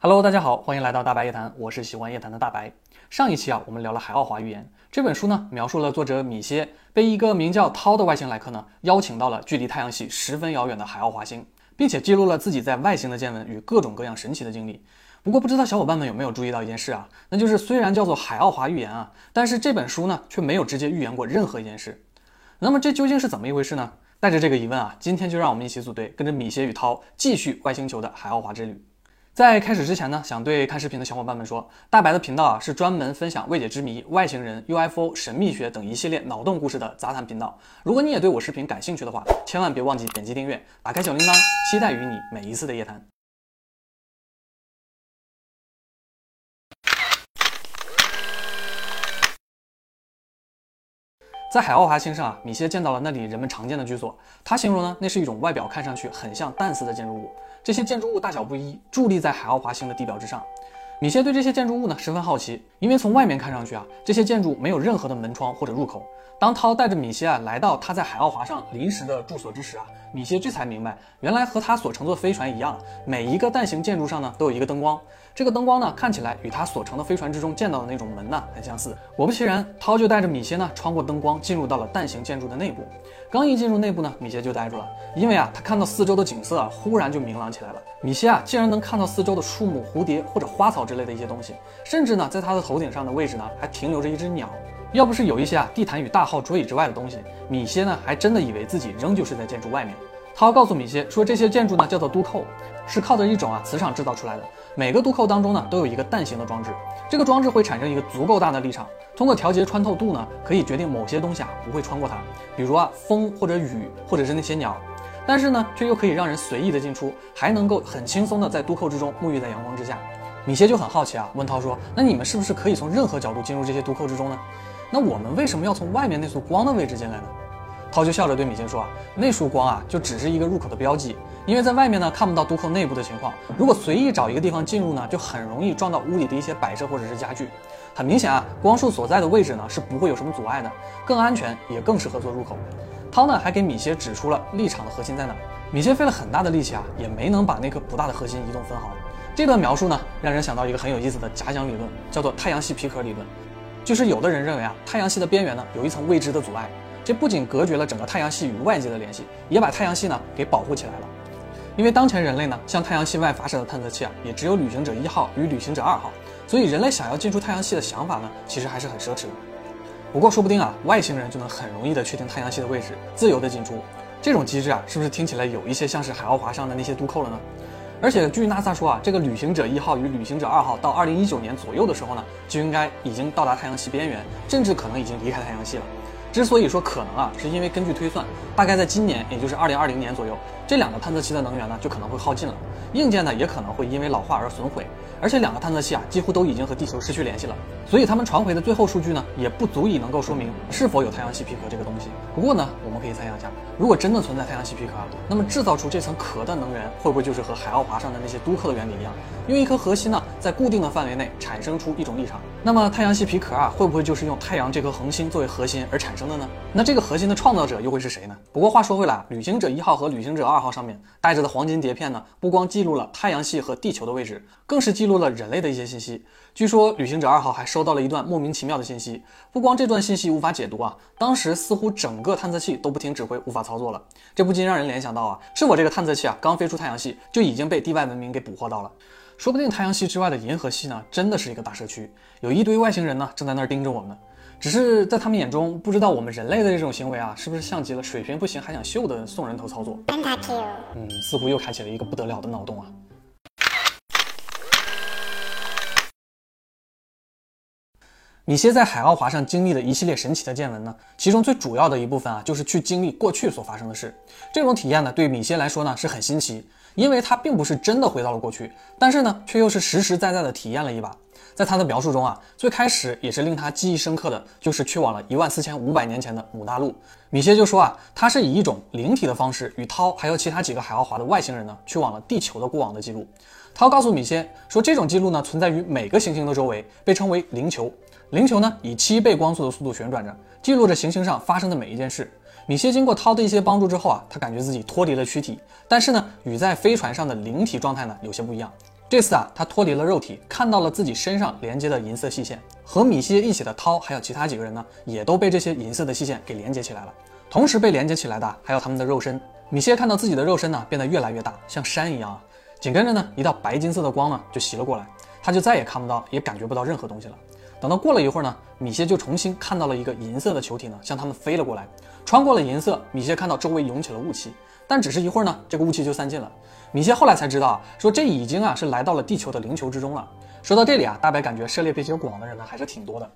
Hello，大家好，欢迎来到大白夜谈，我是喜欢夜谈的大白。上一期啊，我们聊了《海奥华预言》这本书呢，描述了作者米歇被一个名叫涛的外星来客呢邀请到了距离太阳系十分遥远的海奥华星，并且记录了自己在外星的见闻与各种各样神奇的经历。不过，不知道小伙伴们有没有注意到一件事啊，那就是虽然叫做《海奥华预言》啊，但是这本书呢却没有直接预言过任何一件事。那么这究竟是怎么一回事呢？带着这个疑问啊，今天就让我们一起组队，跟着米歇与涛继续外星球的海奥华之旅。在开始之前呢，想对看视频的小伙伴们说，大白的频道啊是专门分享未解之谜、外星人、UFO、神秘学等一系列脑洞故事的杂谈频道。如果你也对我视频感兴趣的话，千万别忘记点击订阅，打开小铃铛，期待与你每一次的夜谈。在海奥华星上啊，米歇见到了那里人们常见的居所。他形容呢，那是一种外表看上去很像蛋丝的建筑物。这些建筑物大小不一，伫立在海奥华星的地表之上。米歇对这些建筑物呢十分好奇，因为从外面看上去啊，这些建筑没有任何的门窗或者入口。当涛带着米歇啊来到他在海奥华上临时的住所之时啊，米歇这才明白，原来和他所乘坐飞船一样，每一个蛋形建筑上呢都有一个灯光。这个灯光呢，看起来与他所乘的飞船之中见到的那种门呢很相似。果不其然，涛就带着米歇呢穿过灯光，进入到了蛋形建筑的内部。刚一进入内部呢，米歇就呆住了，因为啊，他看到四周的景色啊，忽然就明朗起来了。米歇啊，竟然能看到四周的树木、蝴蝶或者花草之类的一些东西，甚至呢，在他的头顶上的位置呢，还停留着一只鸟。要不是有一些啊地毯与大号桌椅之外的东西，米歇呢，还真的以为自己仍旧是在建筑外面。涛告诉米歇说，这些建筑呢叫做都扣，是靠着一种啊磁场制造出来的。每个渡扣当中呢都有一个蛋形的装置，这个装置会产生一个足够大的力场，通过调节穿透度呢，可以决定某些东西啊不会穿过它，比如啊风或者雨或者是那些鸟，但是呢却又可以让人随意的进出，还能够很轻松的在渡扣之中沐浴在阳光之下。米歇就很好奇啊，问涛说，那你们是不是可以从任何角度进入这些渡扣之中呢？那我们为什么要从外面那束光的位置进来呢？涛就笑着对米歇说：“啊，那束光啊，就只是一个入口的标记，因为在外面呢看不到都扣内部的情况。如果随意找一个地方进入呢，就很容易撞到屋里的一些摆设或者是家具。很明显啊，光束所在的位置呢是不会有什么阻碍的，更安全，也更适合做入口。”涛呢还给米歇指出了立场的核心在哪。米歇费了很大的力气啊，也没能把那颗不大的核心移动分毫。这段描述呢，让人想到一个很有意思的假想理论，叫做太阳系皮壳理论。就是有的人认为啊，太阳系的边缘呢有一层未知的阻碍。这不仅隔绝了整个太阳系与外界的联系，也把太阳系呢给保护起来了。因为当前人类呢向太阳系外发射的探测器啊，也只有旅行者一号与旅行者二号，所以人类想要进出太阳系的想法呢，其实还是很奢侈的。不过说不定啊，外星人就能很容易的确定太阳系的位置，自由的进出。这种机制啊，是不是听起来有一些像是海奥华上的那些都扣了呢？而且据 NASA 说啊，这个旅行者一号与旅行者二号到二零一九年左右的时候呢，就应该已经到达太阳系边缘，甚至可能已经离开太阳系了。之所以说可能啊，是因为根据推算，大概在今年，也就是二零二零年左右，这两个探测器的能源呢就可能会耗尽了，硬件呢也可能会因为老化而损毁，而且两个探测器啊几乎都已经和地球失去联系了，所以他们传回的最后数据呢也不足以能够说明是否有太阳系皮壳这个东西。不过呢，我们可以猜想一下，如果真的存在太阳系皮壳，那么制造出这层壳的能源会不会就是和海奥华上的那些都克的原理一样，用一颗核心呢在固定的范围内产生出一种力场？那么太阳系皮壳啊会不会就是用太阳这颗恒星作为核心而产生的呢？那这个核心的创造者又会是谁呢？不过话说回来，旅行者一号和旅行者二号上面带着的黄金碟片呢，不光记录了太阳系和地球的位置，更是记录了人类的一些信息。据说旅行者二号还收到了一段莫名其妙的信息，不光这段信息无法解读啊，当时似乎整个探测器都不听指挥，无法操作了。这不禁让人联想到啊，是我这个探测器啊刚飞出太阳系就已经被地外文明给捕获到了。说不定太阳系之外的银河系呢，真的是一个大社区，有一堆外星人呢正在那儿盯着我们。只是在他们眼中，不知道我们人类的这种行为啊，是不是像极了水平不行还想秀的送人头操作？嗯，似乎又开启了一个不得了的脑洞啊。米歇在海奥华上经历的一系列神奇的见闻呢，其中最主要的一部分啊，就是去经历过去所发生的事。这种体验呢，对米歇来说呢，是很新奇，因为他并不是真的回到了过去，但是呢，却又是实实在在的体验了一把。在他的描述中啊，最开始也是令他记忆深刻的就是去往了一万四千五百年前的母大陆。米歇就说啊，他是以一种灵体的方式与涛还有其他几个海奥华的外星人呢，去往了地球的过往的记录。涛告诉米歇说，这种记录呢存在于每个行星的周围，被称为灵球。灵球呢以七倍光速的速度旋转着，记录着行星上发生的每一件事。米歇经过涛的一些帮助之后啊，他感觉自己脱离了躯体，但是呢，与在飞船上的灵体状态呢有些不一样。这次啊，他脱离了肉体，看到了自己身上连接的银色细线，和米歇一起的涛还有其他几个人呢，也都被这些银色的细线给连接起来了。同时被连接起来的还有他们的肉身。米歇看到自己的肉身呢变得越来越大，像山一样啊。紧跟着呢，一道白金色的光呢就袭了过来，他就再也看不到，也感觉不到任何东西了。等到过了一会儿呢，米歇就重新看到了一个银色的球体呢向他们飞了过来，穿过了银色，米歇看到周围涌起了雾气，但只是一会儿呢，这个雾气就散尽了。米歇后来才知道啊，说这已经啊是来到了地球的灵球之中了。说到这里啊，大白感觉涉猎比较广的人呢还是挺多的。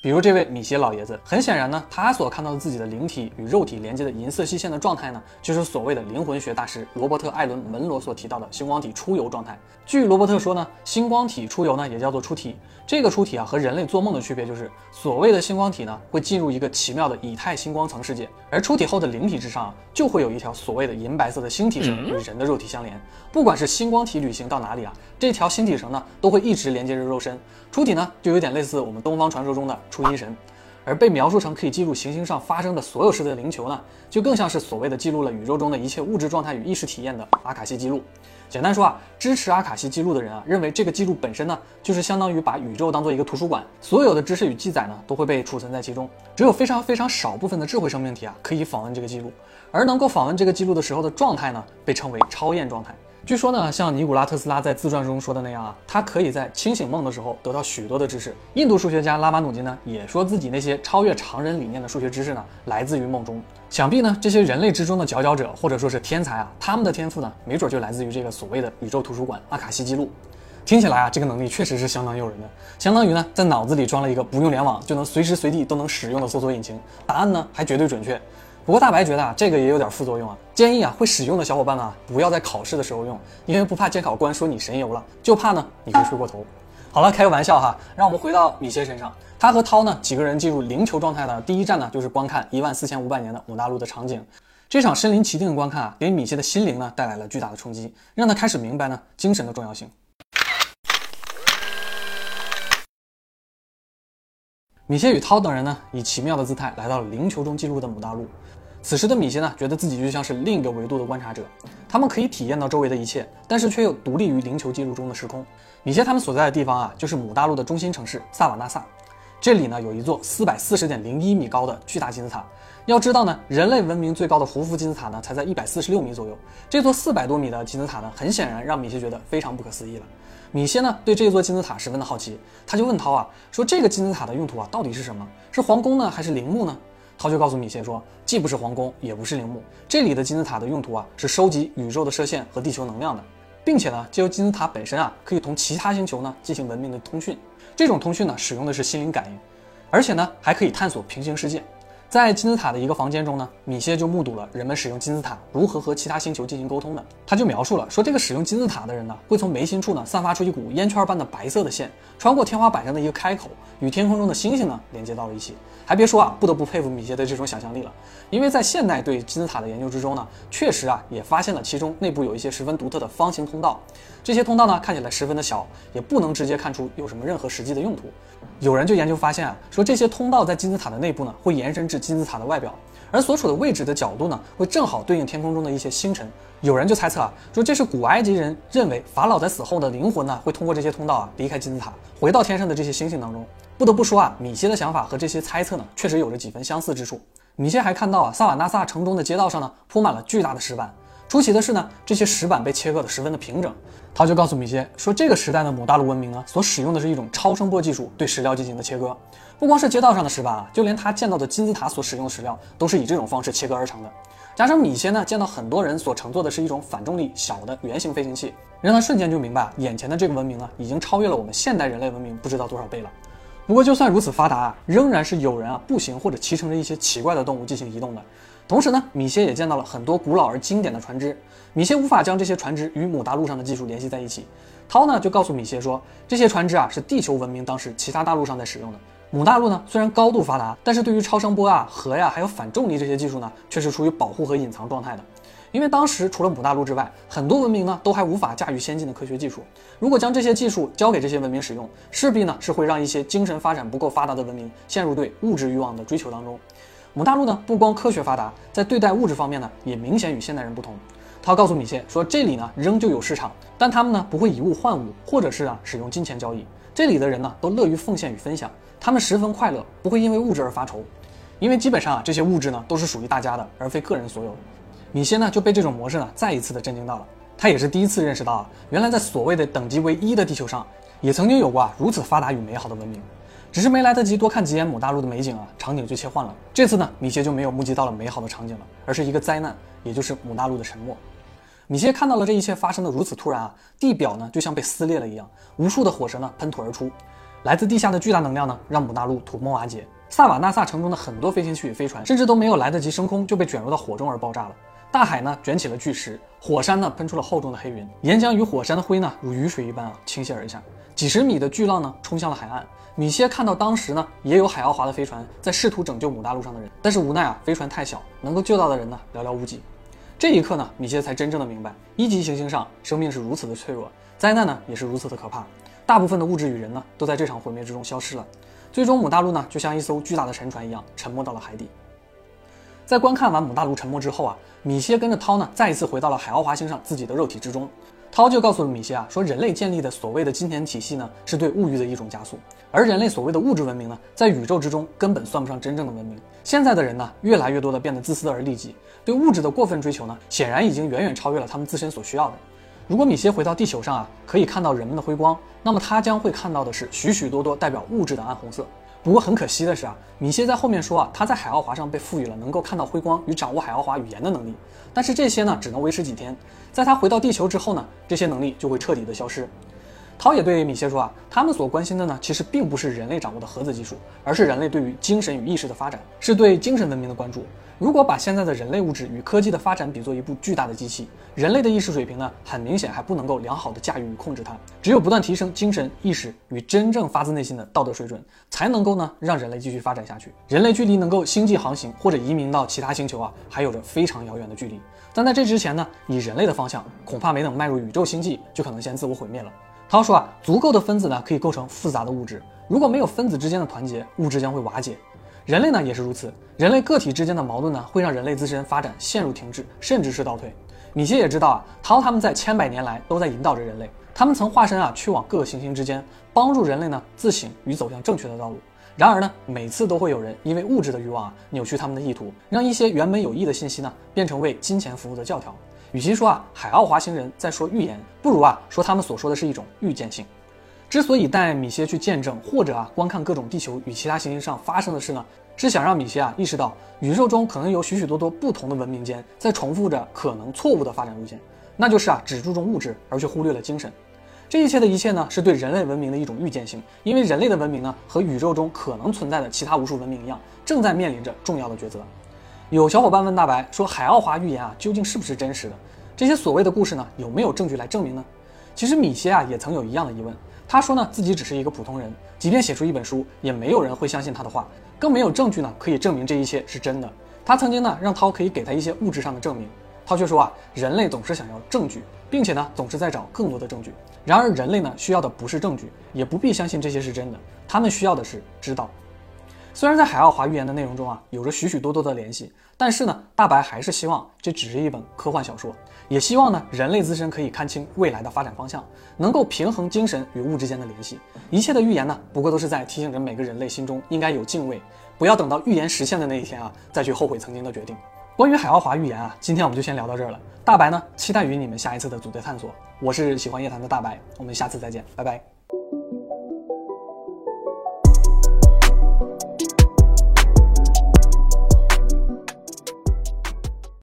比如这位米歇老爷子，很显然呢，他所看到的自己的灵体与肉体连接的银色细线的状态呢，就是所谓的灵魂学大师罗伯特·艾伦·门罗所提到的星光体出游状态。据罗伯特说呢，星光体出游呢也叫做出体。这个出体啊和人类做梦的区别就是，所谓的星光体呢会进入一个奇妙的以太星光层世界，而出体后的灵体之上啊就会有一条所谓的银白色的星体绳与人的肉体相连。不管是星光体旅行到哪里啊，这条星体绳呢都会一直连接着肉身。出体呢就有点类似我们东方传说中的初一神，而被描述成可以记录行星上发生的所有事的灵球呢，就更像是所谓的记录了宇宙中的一切物质状态与意识体验的阿卡西记录。简单说啊，支持阿卡西记录的人啊，认为这个记录本身呢，就是相当于把宇宙当做一个图书馆，所有的知识与记载呢，都会被储存在其中。只有非常非常少部分的智慧生命体啊，可以访问这个记录，而能够访问这个记录的时候的状态呢，被称为超验状态。据说呢，像尼古拉特斯拉在自传中说的那样啊，他可以在清醒梦的时候得到许多的知识。印度数学家拉马努金呢，也说自己那些超越常人理念的数学知识呢，来自于梦中。想必呢，这些人类之中的佼佼者，或者说是天才啊，他们的天赋呢，没准就来自于这个所谓的宇宙图书馆阿卡西记录。听起来啊，这个能力确实是相当诱人的，相当于呢，在脑子里装了一个不用联网就能随时随地都能使用的搜索引擎，答案呢还绝对准确。不过大白觉得啊，这个也有点副作用啊，建议啊会使用的小伙伴呢，不要在考试的时候用，因为不怕监考官说你神游了，就怕呢你会睡过头。好了，开个玩笑哈，让我们回到米歇身上，他和涛呢几个人进入灵球状态的第一站呢，就是观看一万四千五百年的母大陆的场景。这场身临其境的观看啊，给米歇的心灵呢带来了巨大的冲击，让他开始明白呢精神的重要性。米歇与涛等人呢，以奇妙的姿态来到了灵球中记录的母大陆。此时的米歇呢，觉得自己就像是另一个维度的观察者，他们可以体验到周围的一切，但是却又独立于灵球记录中的时空。米歇他们所在的地方啊，就是母大陆的中心城市萨瓦纳萨。这里呢，有一座四百四十点零一米高的巨大金字塔。要知道呢，人类文明最高的胡夫金字塔呢，才在一百四十六米左右。这座四百多米的金字塔呢，很显然让米歇觉得非常不可思议了。米歇呢，对这座金字塔十分的好奇，他就问涛啊，说这个金字塔的用途啊，到底是什么？是皇宫呢，还是陵墓呢？他就告诉米歇说，既不是皇宫，也不是陵墓，这里的金字塔的用途啊，是收集宇宙的射线和地球能量的，并且呢，借由金字塔本身啊，可以同其他星球呢进行文明的通讯。这种通讯呢，使用的是心灵感应，而且呢，还可以探索平行世界。在金字塔的一个房间中呢，米歇就目睹了人们使用金字塔如何和其他星球进行沟通的。他就描述了说，这个使用金字塔的人呢，会从眉心处呢散发出一股烟圈般的白色的线，穿过天花板上的一个开口，与天空中的星星呢连接到了一起。还别说啊，不得不佩服米歇的这种想象力了，因为在现代对金字塔的研究之中呢，确实啊也发现了其中内部有一些十分独特的方形通道。这些通道呢看起来十分的小，也不能直接看出有什么任何实际的用途。有人就研究发现啊，说这些通道在金字塔的内部呢，会延伸至金字塔的外表，而所处的位置的角度呢，会正好对应天空中的一些星辰。有人就猜测啊，说这是古埃及人认为法老在死后的灵魂呢，会通过这些通道啊离开金字塔，回到天上的这些星星当中。不得不说啊，米歇的想法和这些猜测呢，确实有着几分相似之处。米歇还看到啊，萨瓦纳萨城中的街道上呢，铺满了巨大的石板。出奇的是呢，这些石板被切割得十分的平整。他就告诉米歇说，这个时代的某大陆文明呢，所使用的是一种超声波技术对石料进行的切割。不光是街道上的石板啊，就连他见到的金字塔所使用的石料，都是以这种方式切割而成的。加上米歇呢，见到很多人所乘坐的是一种反重力小的圆形飞行器，让他瞬间就明白，眼前的这个文明呢，已经超越了我们现代人类文明不知道多少倍了。不过就算如此发达啊，仍然是有人啊步行或者骑乘着一些奇怪的动物进行移动的。同时呢，米歇也见到了很多古老而经典的船只。米歇无法将这些船只与母大陆上的技术联系在一起。涛呢就告诉米歇说，这些船只啊是地球文明当时其他大陆上在使用的。母大陆呢虽然高度发达，但是对于超声波啊、核呀还有反重力这些技术呢，却是处于保护和隐藏状态的。因为当时除了母大陆之外，很多文明呢都还无法驾驭先进的科学技术。如果将这些技术交给这些文明使用，势必呢是会让一些精神发展不够发达的文明陷入对物质欲望的追求当中。母大陆呢，不光科学发达，在对待物质方面呢，也明显与现代人不同。他告诉米歇说，这里呢仍旧有市场，但他们呢不会以物换物，或者是啊使用金钱交易。这里的人呢都乐于奉献与分享，他们十分快乐，不会因为物质而发愁，因为基本上啊这些物质呢都是属于大家的，而非个人所有。米歇呢就被这种模式呢再一次的震惊到了，他也是第一次认识到啊，原来在所谓的等级为一的地球上，也曾经有过啊如此发达与美好的文明。只是没来得及多看几眼母大陆的美景啊，场景就切换了。这次呢，米歇就没有目击到了美好的场景了，而是一个灾难，也就是母大陆的沉没。米歇看到了这一切发生的如此突然啊，地表呢就像被撕裂了一样，无数的火舌呢喷吐而出，来自地下的巨大能量呢让母大陆土崩瓦解。萨瓦纳萨城中的很多飞行器与飞船甚至都没有来得及升空，就被卷入到火中而爆炸了。大海呢卷起了巨石，火山呢喷出了厚重的黑云，岩浆与火山的灰呢如雨水一般啊倾泻而下，几十米的巨浪呢冲向了海岸。米歇看到当时呢也有海奥华的飞船在试图拯救母大陆上的人，但是无奈啊飞船太小，能够救到的人呢寥寥无几。这一刻呢米歇才真正的明白，一级行星上生命是如此的脆弱，灾难呢也是如此的可怕，大部分的物质与人呢都在这场毁灭之中消失了，最终母大陆呢就像一艘巨大的沉船一样沉没到了海底。在观看完母大陆沉没之后啊，米歇跟着涛呢，再一次回到了海奥华星上自己的肉体之中。涛就告诉了米歇啊，说人类建立的所谓的金钱体系呢，是对物欲的一种加速，而人类所谓的物质文明呢，在宇宙之中根本算不上真正的文明。现在的人呢，越来越多的变得自私而利己，对物质的过分追求呢，显然已经远远超越了他们自身所需要的。如果米歇回到地球上啊，可以看到人们的辉光，那么他将会看到的是许许多多代表物质的暗红色。不过很可惜的是啊，米歇在后面说啊，他在海奥华上被赋予了能够看到辉光与掌握海奥华语言的能力，但是这些呢只能维持几天，在他回到地球之后呢，这些能力就会彻底的消失。涛也对米歇说啊，他们所关心的呢，其实并不是人类掌握的核子技术，而是人类对于精神与意识的发展，是对精神文明的关注。如果把现在的人类物质与科技的发展比作一部巨大的机器，人类的意识水平呢，很明显还不能够良好的驾驭与控制它。只有不断提升精神意识与真正发自内心的道德水准，才能够呢让人类继续发展下去。人类距离能够星际航行或者移民到其他星球啊，还有着非常遥远的距离。但在这之前呢，以人类的方向，恐怕没等迈入宇宙星际，就可能先自我毁灭了。涛说啊，足够的分子呢，可以构成复杂的物质。如果没有分子之间的团结，物质将会瓦解。人类呢也是如此，人类个体之间的矛盾呢，会让人类自身发展陷入停滞，甚至是倒退。米歇也知道啊，陶他们在千百年来都在引导着人类，他们曾化身啊去往各个行星之间，帮助人类呢自省与走向正确的道路。然而呢，每次都会有人因为物质的欲望啊，扭曲他们的意图，让一些原本有益的信息呢，变成为金钱服务的教条。与其说啊海奥华星人在说预言，不如啊说他们所说的是一种预见性。之所以带米歇去见证或者啊观看各种地球与其他行星上发生的事呢，是想让米歇啊意识到宇宙中可能有许许多多不同的文明间在重复着可能错误的发展路线，那就是啊只注重物质而却忽略了精神。这一切的一切呢，是对人类文明的一种预见性，因为人类的文明呢和宇宙中可能存在的其他无数文明一样，正在面临着重要的抉择。有小伙伴问大白说：“海奥华预言啊究竟是不是真实的？这些所谓的故事呢有没有证据来证明呢？”其实米歇啊也曾有一样的疑问。他说呢，自己只是一个普通人，即便写出一本书，也没有人会相信他的话，更没有证据呢可以证明这一切是真的。他曾经呢让涛可以给他一些物质上的证明，涛却说啊，人类总是想要证据，并且呢总是在找更多的证据。然而人类呢需要的不是证据，也不必相信这些是真的，他们需要的是知道。虽然在海奥华预言的内容中啊有着许许多多的联系，但是呢大白还是希望这只是一本科幻小说，也希望呢人类自身可以看清未来的发展方向，能够平衡精神与物之间的联系。一切的预言呢不过都是在提醒着每个人类心中应该有敬畏，不要等到预言实现的那一天啊再去后悔曾经的决定。关于海奥华预言啊，今天我们就先聊到这儿了。大白呢期待与你们下一次的组队探索。我是喜欢夜谈的大白，我们下次再见，拜拜。